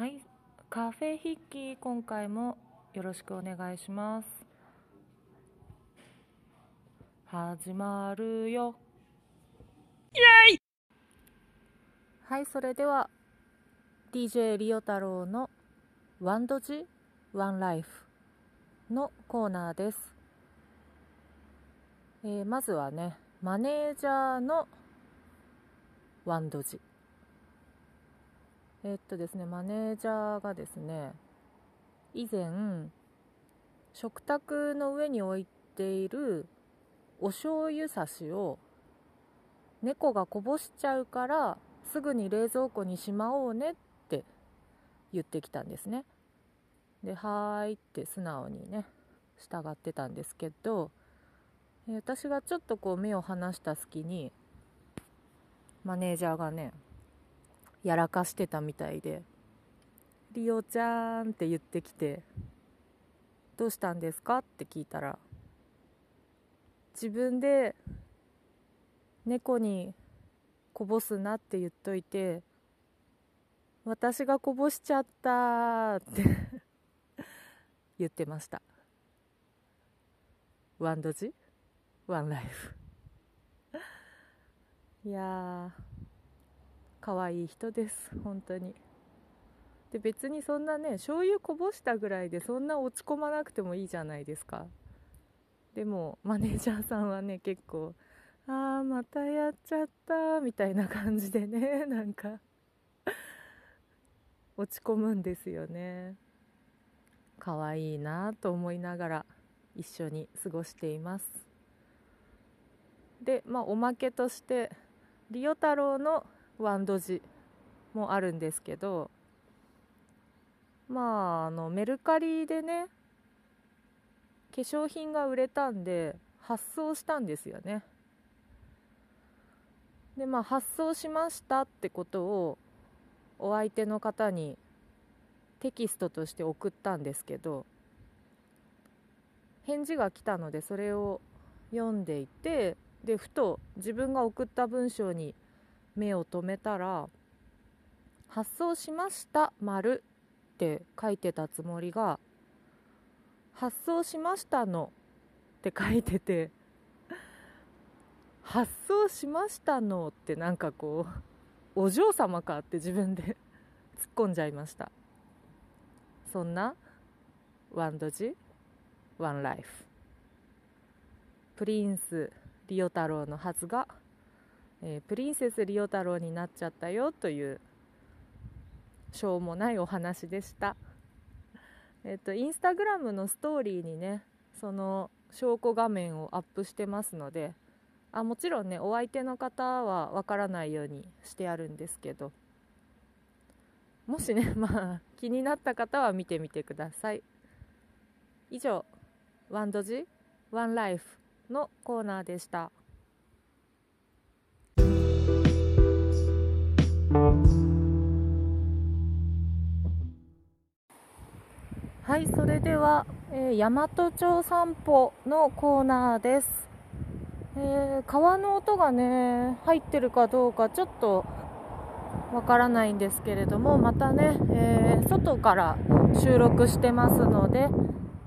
はい、カフェ筆記今回もよろしくお願いします。始まるよ。イエイはい、それでは DJ リオ太郎のワンドジワンライフのコーナーです。えーまずはね、マネージャーのワンドジ。えっとですね、マネージャーがですね、以前、食卓の上に置いているお醤油差しを猫がこぼしちゃうからすぐに冷蔵庫にしまおうねって言ってきたんですね。で、はーいって素直にね、従ってたんですけど、私がちょっとこう目を離した隙に、マネージャーがね、やらかしてたみたいで「リオちゃん」って言ってきて「どうしたんですか?」って聞いたら自分で猫にこぼすなって言っといて私がこぼしちゃったって 言ってました。ワンドジ？ワンライフ？いや可愛い人です。本当に。で別にそんなね醤油こぼしたぐらいでそんな落ち込まなくてもいいじゃないですか。でもマネージャーさんはね結構あーまたやっちゃったみたいな感じでね なんか落ち込むんですよね。可愛いなと思いながら一緒に過ごしています。でまあおまけとしてリオ太郎のワンドジもあるんですけどまああのメルカリでね化粧品が売れたんで発送したんですよね。でまあ発送しましたってことをお相手の方にテキストとして送ったんですけど返事が来たのでそれを読んでいてでふと自分が送った文章に目を留めたら「発送しました丸って書いてたつもりが「発送しましたの」って書いてて「発送しましたの」ってなんかこうお嬢様かって自分で 突っ込んじゃいました。そんなワンドジワンライフ。プリンスリオ太郎のはずがえープリンセスリオ太郎になっちゃったよというしょうもないお話でした。えっ、とインスタグラムのストーリーにねその証拠画面をアップしてますのであもちろんねお相手の方はわからないようにしてあるんですけどもしね まあ気になった方は見てみてください以上ワンドジワンライフのコーナーでしたはい、それでは、えー、大和町散歩のコーナーです、えー川の音がね、入ってるかどうかちょっとわからないんですけれども、またね、えー外から収録してますので、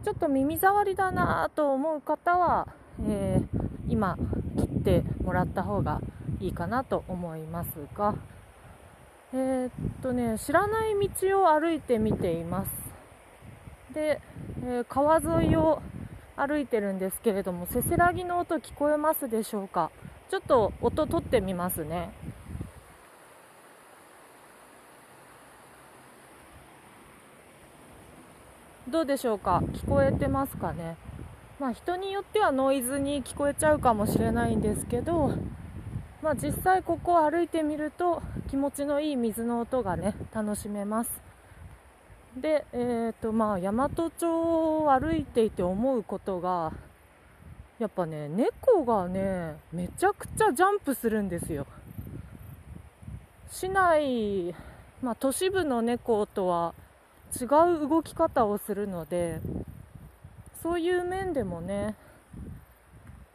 ちょっと耳障りだなと思う方は、えー今切ってもらった方がいいかなと思いますが、えーっとね、知らない道を歩いてみています。で、えー川沿いを歩いてるんですけれども、せせらぎの音聞こえますでしょうか？ちょっと音取ってみますね。どうでしょうか？聞こえてますかね？まあ人によってはノイズに聞こえちゃうかもしれないんですけど、まあ実際ここを歩いてみると気持ちのいい水の音がね、楽しめます。で、えーとまあ、大和町を歩いていて思うことがやっぱね猫がねめちゃくちゃジャンプするんですよ。市内、まあ、都市部の猫とは違う動き方をするのでそういう面でもね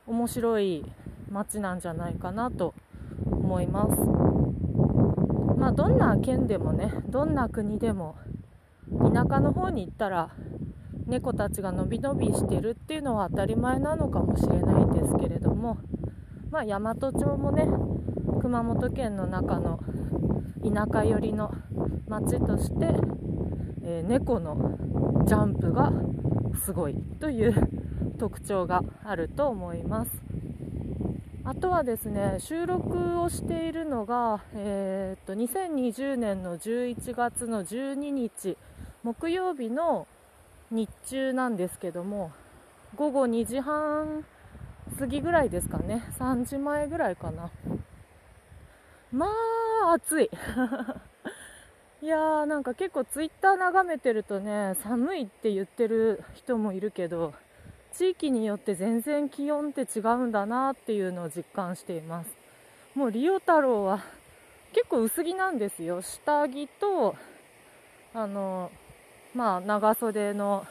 面白い街なんじゃないかなと思います。まあどんな県でもねどんな国でも田舎の方に行ったら猫たちがのびのびしてるっていうのは当たり前なのかもしれないんですけれどもまあ大和町もね熊本県の中の田舎寄りの町として、えー、猫のジャンプがすごいという特徴があると思います。あとはですね収録をしているのが、えー、っと2020年の11月の12日木曜日の日中なんですけども午後2時半過ぎぐらいですかね。3時前ぐらいかな。まあ暑い。いやーなんか結構ツイッター眺めてるとね寒いって言ってる人もいるけど地域によって全然気温って違うんだなっていうのを実感しています。もうリオ太郎は結構薄着なんですよ。下着とあのまあ長袖の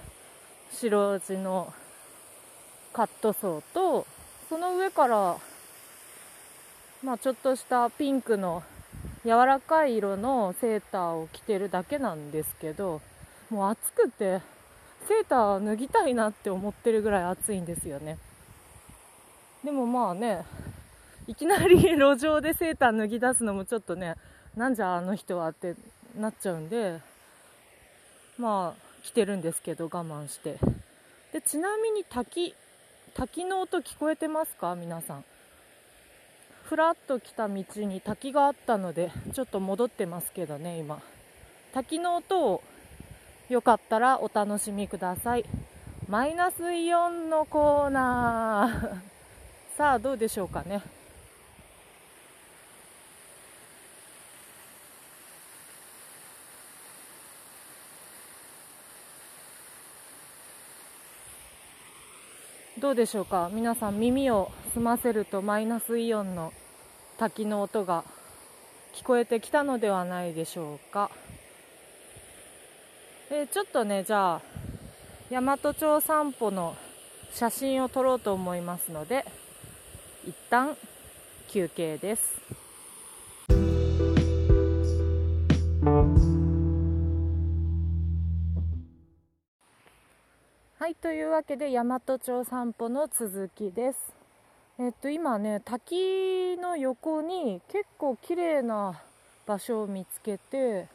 白地のカットソーとその上からまあちょっとしたピンクの柔らかい色のセーターを着てるだけなんですけどもう暑くてセーター脱ぎたいなって思ってるぐらい暑いんですよね。でもまあねいきなり路上でセーター脱ぎ出すのもちょっとねなんじゃあの人はってなっちゃうんでまあ着てるんですけど我慢して。でちなみに滝滝の音聞こえてますか？皆さん。ふらっと来た道に滝があったのでちょっと戻ってますけどね今。滝の音をよかったらお楽しみください。マイナスイオンのコーナー。さあどうでしょうかね。どうでしょうか？皆さん耳を澄ませるとマイナスイオンの滝の音が聞こえてきたのではないでしょうか？え、ちょっとねじゃあ大和町散歩の写真を撮ろうと思いますので一旦休憩ですはいというわけで大和町散歩の続きです。えっと今ね滝の横に結構綺麗な場所を見つけて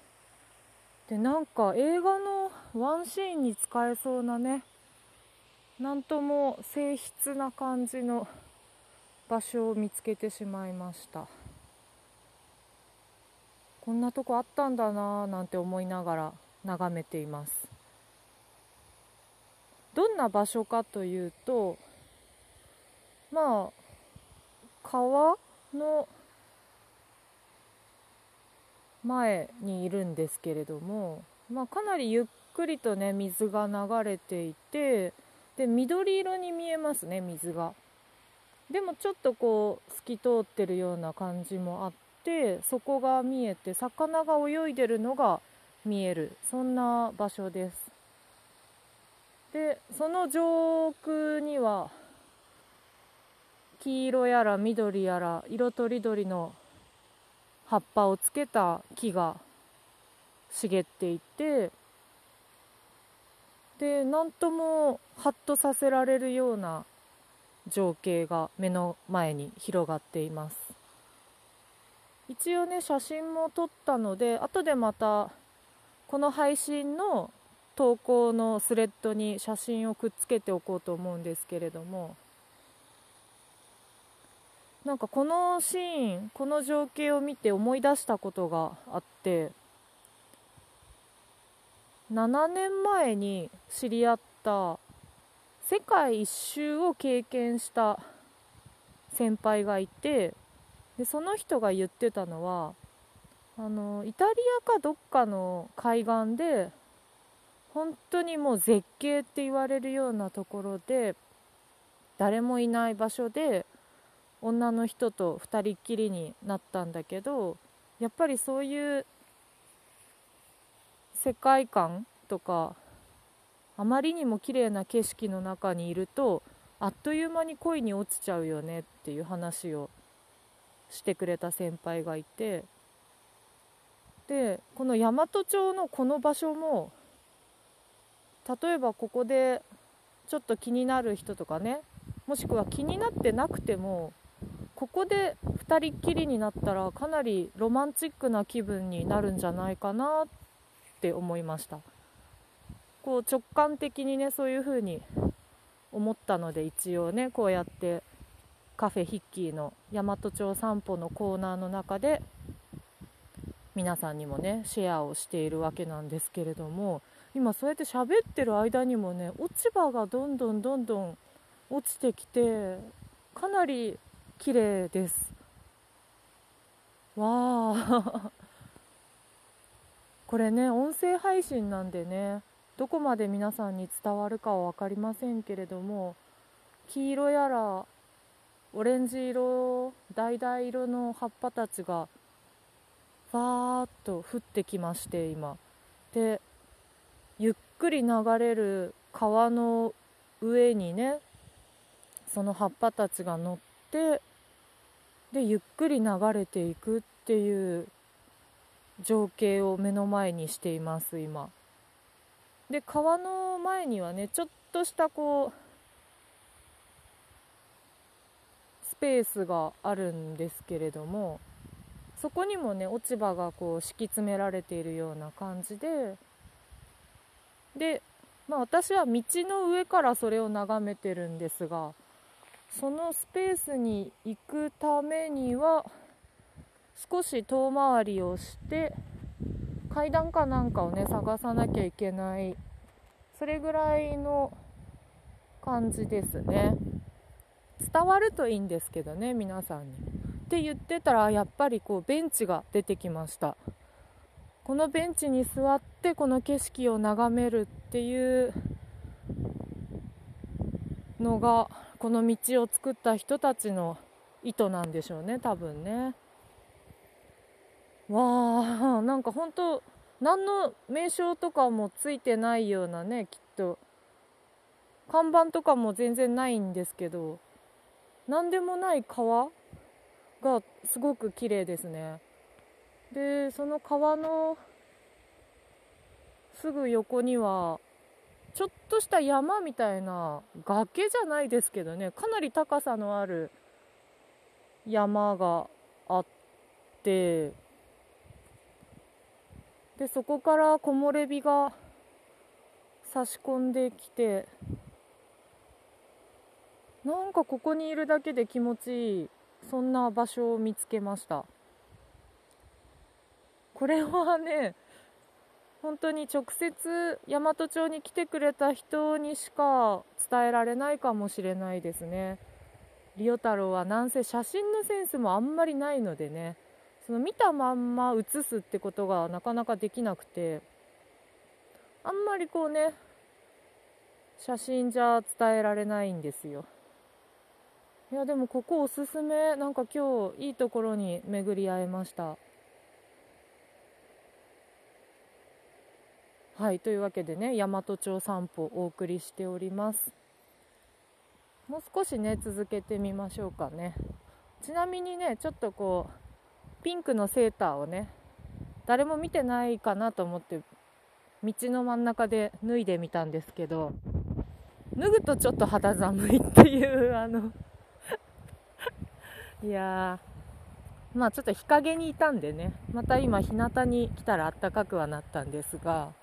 でなんか映画のワンシーンに使えそうなねなんとも静筆な感じの場所を見つけてしまいました。こんなとこあったんだなぁなんて思いながら眺めています。どんな場所かというとまあ川の前にいるんですけれども、まあ、かなりゆっくりとね水が流れていてで緑色に見えますね水が。でもちょっとこう透き通ってるような感じもあってそこが見えて魚が泳いでるのが見える。そんな場所です。でその上空には黄色やら緑やら色とりどりの葉っぱをつけた木が茂っていてで何ともハッとさせられるような情景が目の前に広がっています。一応ね写真も撮ったので後でまたこの配信の投稿のスレッドに写真をくっつけておこうと思うんですけれども。なんかこのシーンこの情景を見て思い出したことがあって7年前に知り合った世界一周を経験した先輩がいてでその人が言ってたのはあのイタリアかどっかの海岸で本当にもう絶景って言われるようなところで誰もいない場所で女の人と2人っきりになったんだけどやっぱりそういう世界観とかあまりにも綺麗な景色の中にいるとあっという間に恋に落ちちゃうよねっていう話をしてくれた先輩がいてでこの大和町のこの場所も例えばここでちょっと気になる人とかねもしくは気になってなくてもここで2人っきりになったらかなりロマンチックな気分になるんじゃないかなって思いました。こう直感的にねそういう風に思ったので一応ねこうやってカフェヒッキーの大和町散歩のコーナーの中で皆さんにもねシェアをしているわけなんですけれども今そうやって喋ってる間にもね落ち葉がどんどんどんどん落ちてきてかなり綺麗です。わあ。これね音声配信なんでねどこまで皆さんに伝わるかは分かりませんけれども黄色やらオレンジ色橙色の葉っぱたちがファーっと降ってきまして今。でゆっくり流れる川の上にねその葉っぱたちが乗ってでゆっくり流れていくっていう情景を目の前にしています今。で川の前にはねちょっとしたこうスペースがあるんですけれどもそこにもね落ち葉がこう敷き詰められているような感じでで、まあ、私は道の上からそれを眺めてるんですがそのスペースに行くためには少し遠回りをして階段かなんかをね探さなきゃいけないそれぐらいの感じですね。伝わるといいんですけどね皆さんに。って言ってたらやっぱりこうベンチが出てきました。このベンチに座ってこの景色を眺めるっていうのがこの道を作った人たちの意図なんでしょうね多分ね。わあなんか本当何の名称とかもついてないようなねきっと。看板とかも全然ないんですけど何でもない川がすごく綺麗ですね。でその川のすぐ横にはちょっとした山みたいな崖じゃないですけどね。かなり高さのある山があってでそこから木漏れ日が差し込んできてなんかここにいるだけで気持ちいいそんな場所を見つけました。これはね本当に直接大和町に来てくれた人にしか伝えられないかもしれないですね。リオ太郎はなんせ写真のセンスもあんまりないのでね。その見たまんま写すってことがなかなかできなくて。あんまりこうね写真じゃ伝えられないんですよ。いやでもここおすすめ。なんか今日いいところに巡り会えました。はいというわけでね大和町散歩お送りしております。もう少しね続けてみましょうかね。ちなみにねちょっとこうピンクのセーターをね誰も見てないかなと思って道の真ん中で脱いでみたんですけど脱ぐとちょっと肌寒いっていう あのいやまあちょっと日陰にいたんでねまた今日向に来たら暖かくはなったんですが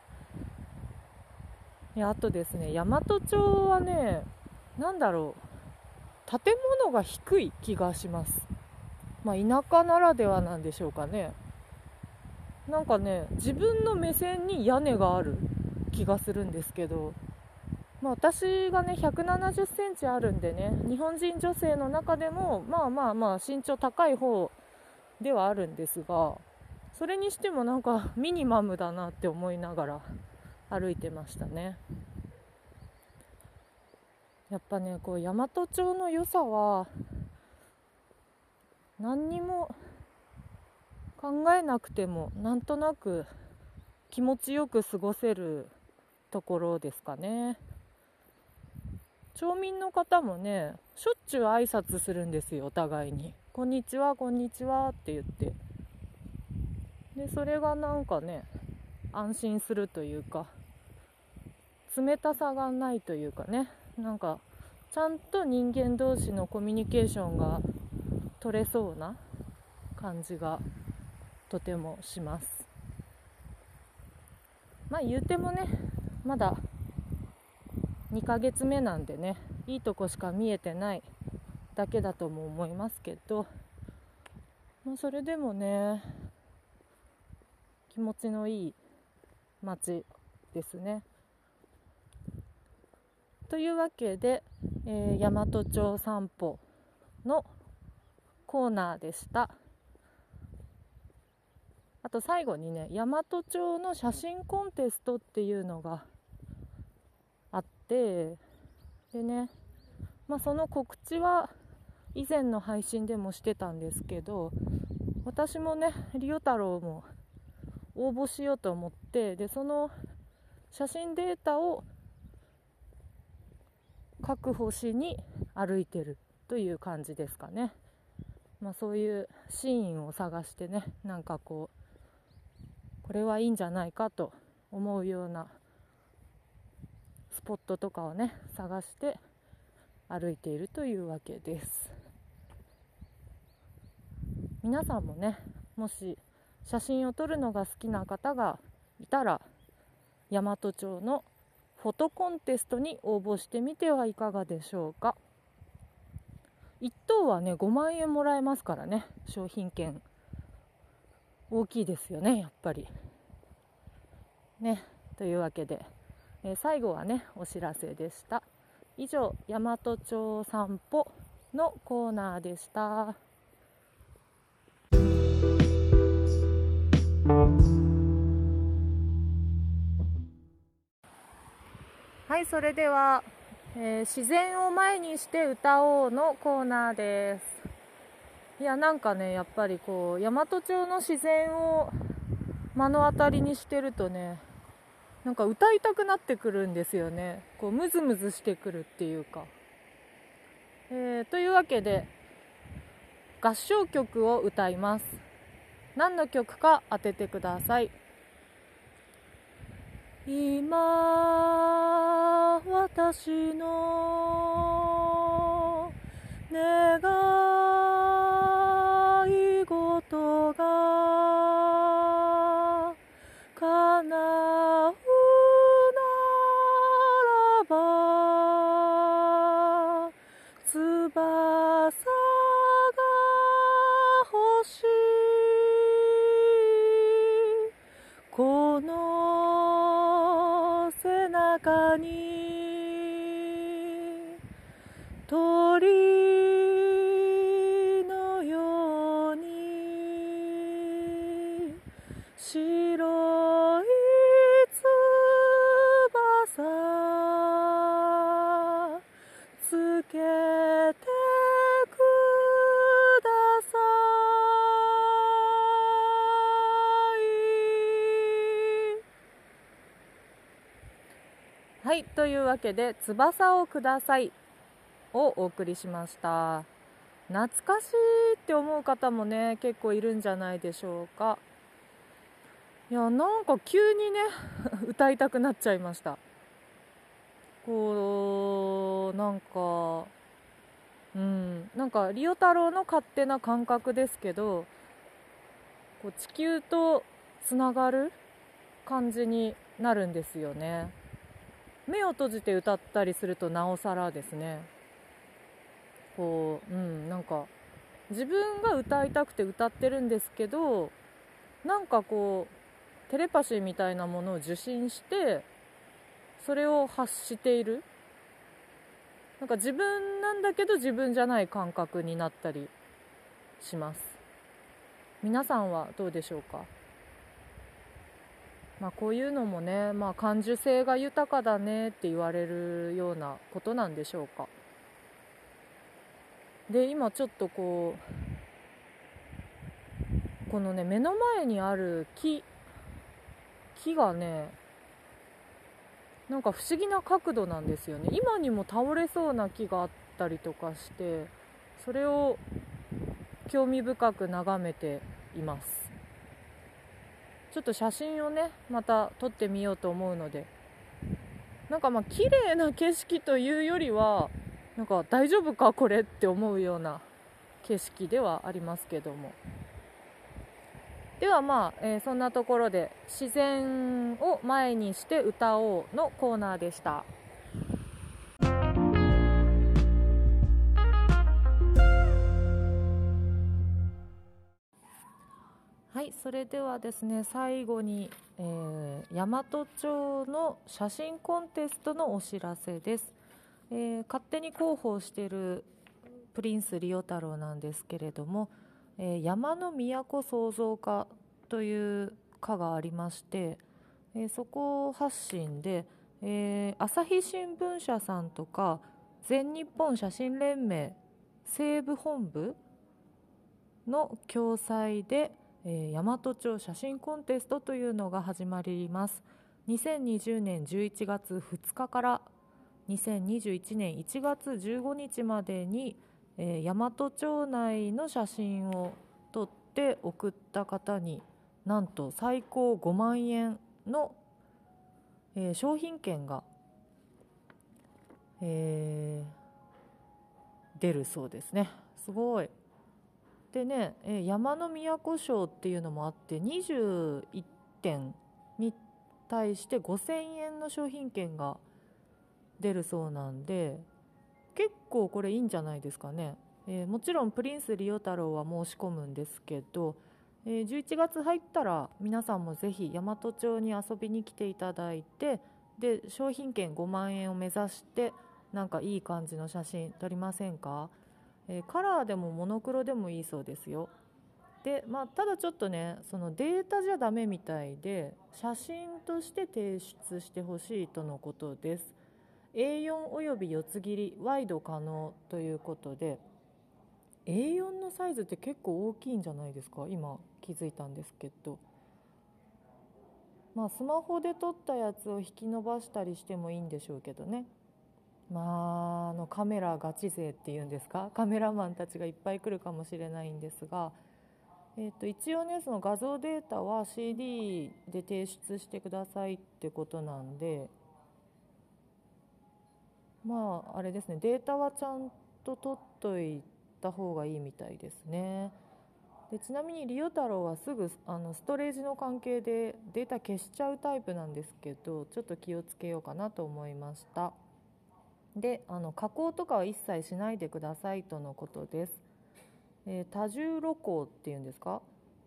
いやあとですね大和町はね何だろう建物が低い気がします。まあ田舎ならではなんでしょうかね。なんかね自分の目線に屋根がある気がするんですけどまあ、私がね170センチあるんでね日本人女性の中でもまあまあまあ身長高い方ではあるんですがそれにしてもなんかミニマムだなって思いながら歩いてましたね。やっぱねこう大和町の良さは何にも考えなくてもなんとなく気持ちよく過ごせるところですかね。町民の方もねしょっちゅう挨拶するんですよお互いに「こんにちはこんにちは」って言って。でそれがなんかね安心するというか。冷たさがないというかね。なんかちゃんと人間同士のコミュニケーションが取れそうな感じがとてもします。まあ言うてもねまだ2ヶ月目なんでねいいとこしか見えてないだけだとも思いますけど、まあ、それでもね気持ちのいい街ですね。というわけで、えー、大和町散歩のコーナーでした。あと最後にね大和町の写真コンテストっていうのがあってでね、まあ、その告知は以前の配信でもしてたんですけど私もねリオ太郎も応募しようと思ってでその写真データを確保しに歩いてるという感じですかね。まあ、そういうシーンを探してねなんかこうこれはいいんじゃないかと思うようなスポットとかをね探して歩いているというわけです皆さんもねもし写真を撮るのが好きな方がいたら大和町のフォトコンテストに応募してみてはいかがでしょうか。1等はね5万円もらえますからね。商品券。大きいですよねやっぱり。ねというわけで、えー、最後はねお知らせでした。以上大和町散歩のコーナーでした。はいそれでは、えー、自然を前にして歌おうのコーナーです。いやなんかねやっぱりこう大和町の自然を目の当たりにしてるとねなんか歌いたくなってくるんですよね。こうムズムズしてくるっていうか、えー、というわけで合唱曲を歌います。何の曲か当ててください。今私の願いわけで「翼をください」をお送りしました。懐かしいって思う方もね結構いるんじゃないでしょうか。いやなんか急にね 歌いたくなっちゃいました。こうなんかうんなんかリオ太郎の勝手な感覚ですけどこう地球とつながる感じになるんですよね。目を閉じて歌ったりするとなおさらですね。こううんなんか自分が歌いたくて歌ってるんですけどなんかこうテレパシーみたいなものを受信してそれを発している。なんか自分なんだけど自分じゃない感覚になったりします。皆さんはどうでしょうか？まあ、こういうのもね、まあ、感受性が豊かだねって言われるようなことなんでしょうか。で今ちょっとこうこのね目の前にある木木がねなんか不思議な角度なんですよね。今にも倒れそうな木があったりとかしてそれを興味深く眺めています。ちょっと写真をねまた撮ってみようと思うのでなんかまあ綺麗な景色というよりはなんか大丈夫かこれって思うような景色ではありますけどもではまあ、えー、そんなところで自然を前にして歌おうのコーナーでした。それではですね最後に、えー、大和町の写真コンテストのお知らせです、えー、勝手に広報しているプリンスリオ太郎なんですけれども、えー、山の都創造課という課がありまして、えー、そこ発信で、えー、朝日新聞社さんとか全日本写真連盟西部本部の共催で、え、大和町写真コンテストというのが始まります。2020年11月2日から2021年1月15日までに、え、大和町内の写真を撮って送った方になんと最高5万円の、え、商品券が、え、出るそうですね。すごい。でね、え山の都賞っていうのもあって21点に対して5000円の商品券が出るそうなんで結構これいいんじゃないですかね、えー、もちろんプリンスリオ太郎は申し込むんですけど、えー、11月入ったら皆さんもぜひ大和町に遊びに来ていただいてで商品券5万円を目指してなんかいい感じの写真撮りませんか？えー、カラーでもモノクロでもいいそうですよ。で、まあ、ただちょっとねそのデータじゃダメみたいで写真として提出してほしいとのことです。A4 および四つ切りワイド可能ということで。A4 のサイズって結構大きいんじゃないですか？今気づいたんですけど。まあスマホで撮ったやつを引き伸ばしたりしてもいいんでしょうけどね。まあ、あのカメラガチ勢っていうんですか？カメラマンたちがいっぱい来るかもしれないんですが、えー、と一応ねその画像データは CD で提出してくださいってことなんでまああれですねデータはちゃんと取っといた方がいいみたいですね。でちなみにリオ太郎はすぐあのストレージの関係でデータ消しちゃうタイプなんですけどちょっと気をつけようかなと思いました。であの加工とかは一切しないでくださいとのことです、えー、多重露光っていうんですか、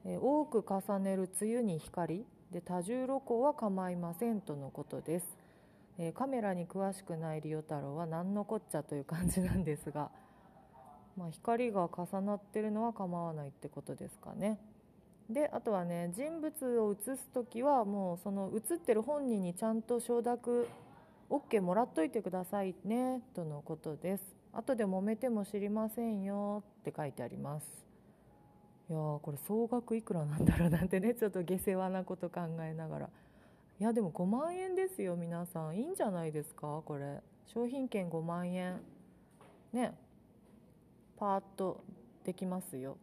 えー、多く重ねる梅雨に光。で多重露光は構いませんとのことです、えー、カメラに詳しくないリオ太郎は何のこっちゃという感じなんですが、まあ、光が重なってるのは構わないってことですかね。であとはね人物を写す時はもうその写ってる本人にちゃんと承諾 OK もらっといてくださいねとのことです。後で揉めても知りませんよって書いてあります。いやーこれ総額いくらなんだろうなんてね ちょっと下世話なこと考えながら。いやでも5万円ですよ皆さん。いいんじゃないですかこれ。商品券5万円。ね。パーッとできますよ。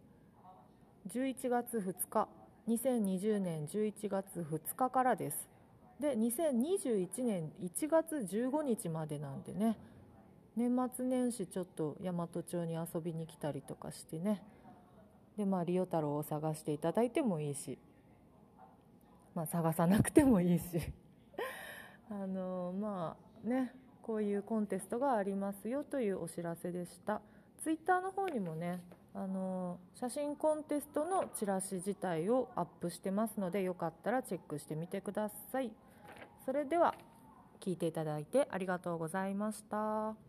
11月2日。2020年11月2日からです。で2021年1月15日までなんでね。年末年始ちょっと大和町に遊びに来たりとかしてね。でまあリオ太郎を探していただいてもいいし。まあ探さなくてもいいし。あのまあねこういうコンテストがありますよというお知らせでした。ツイッターの方にもねあの写真コンテストのチラシ自体をアップしてますのでよかったらチェックしてみてください。それでは聞いていただいてありがとうございました。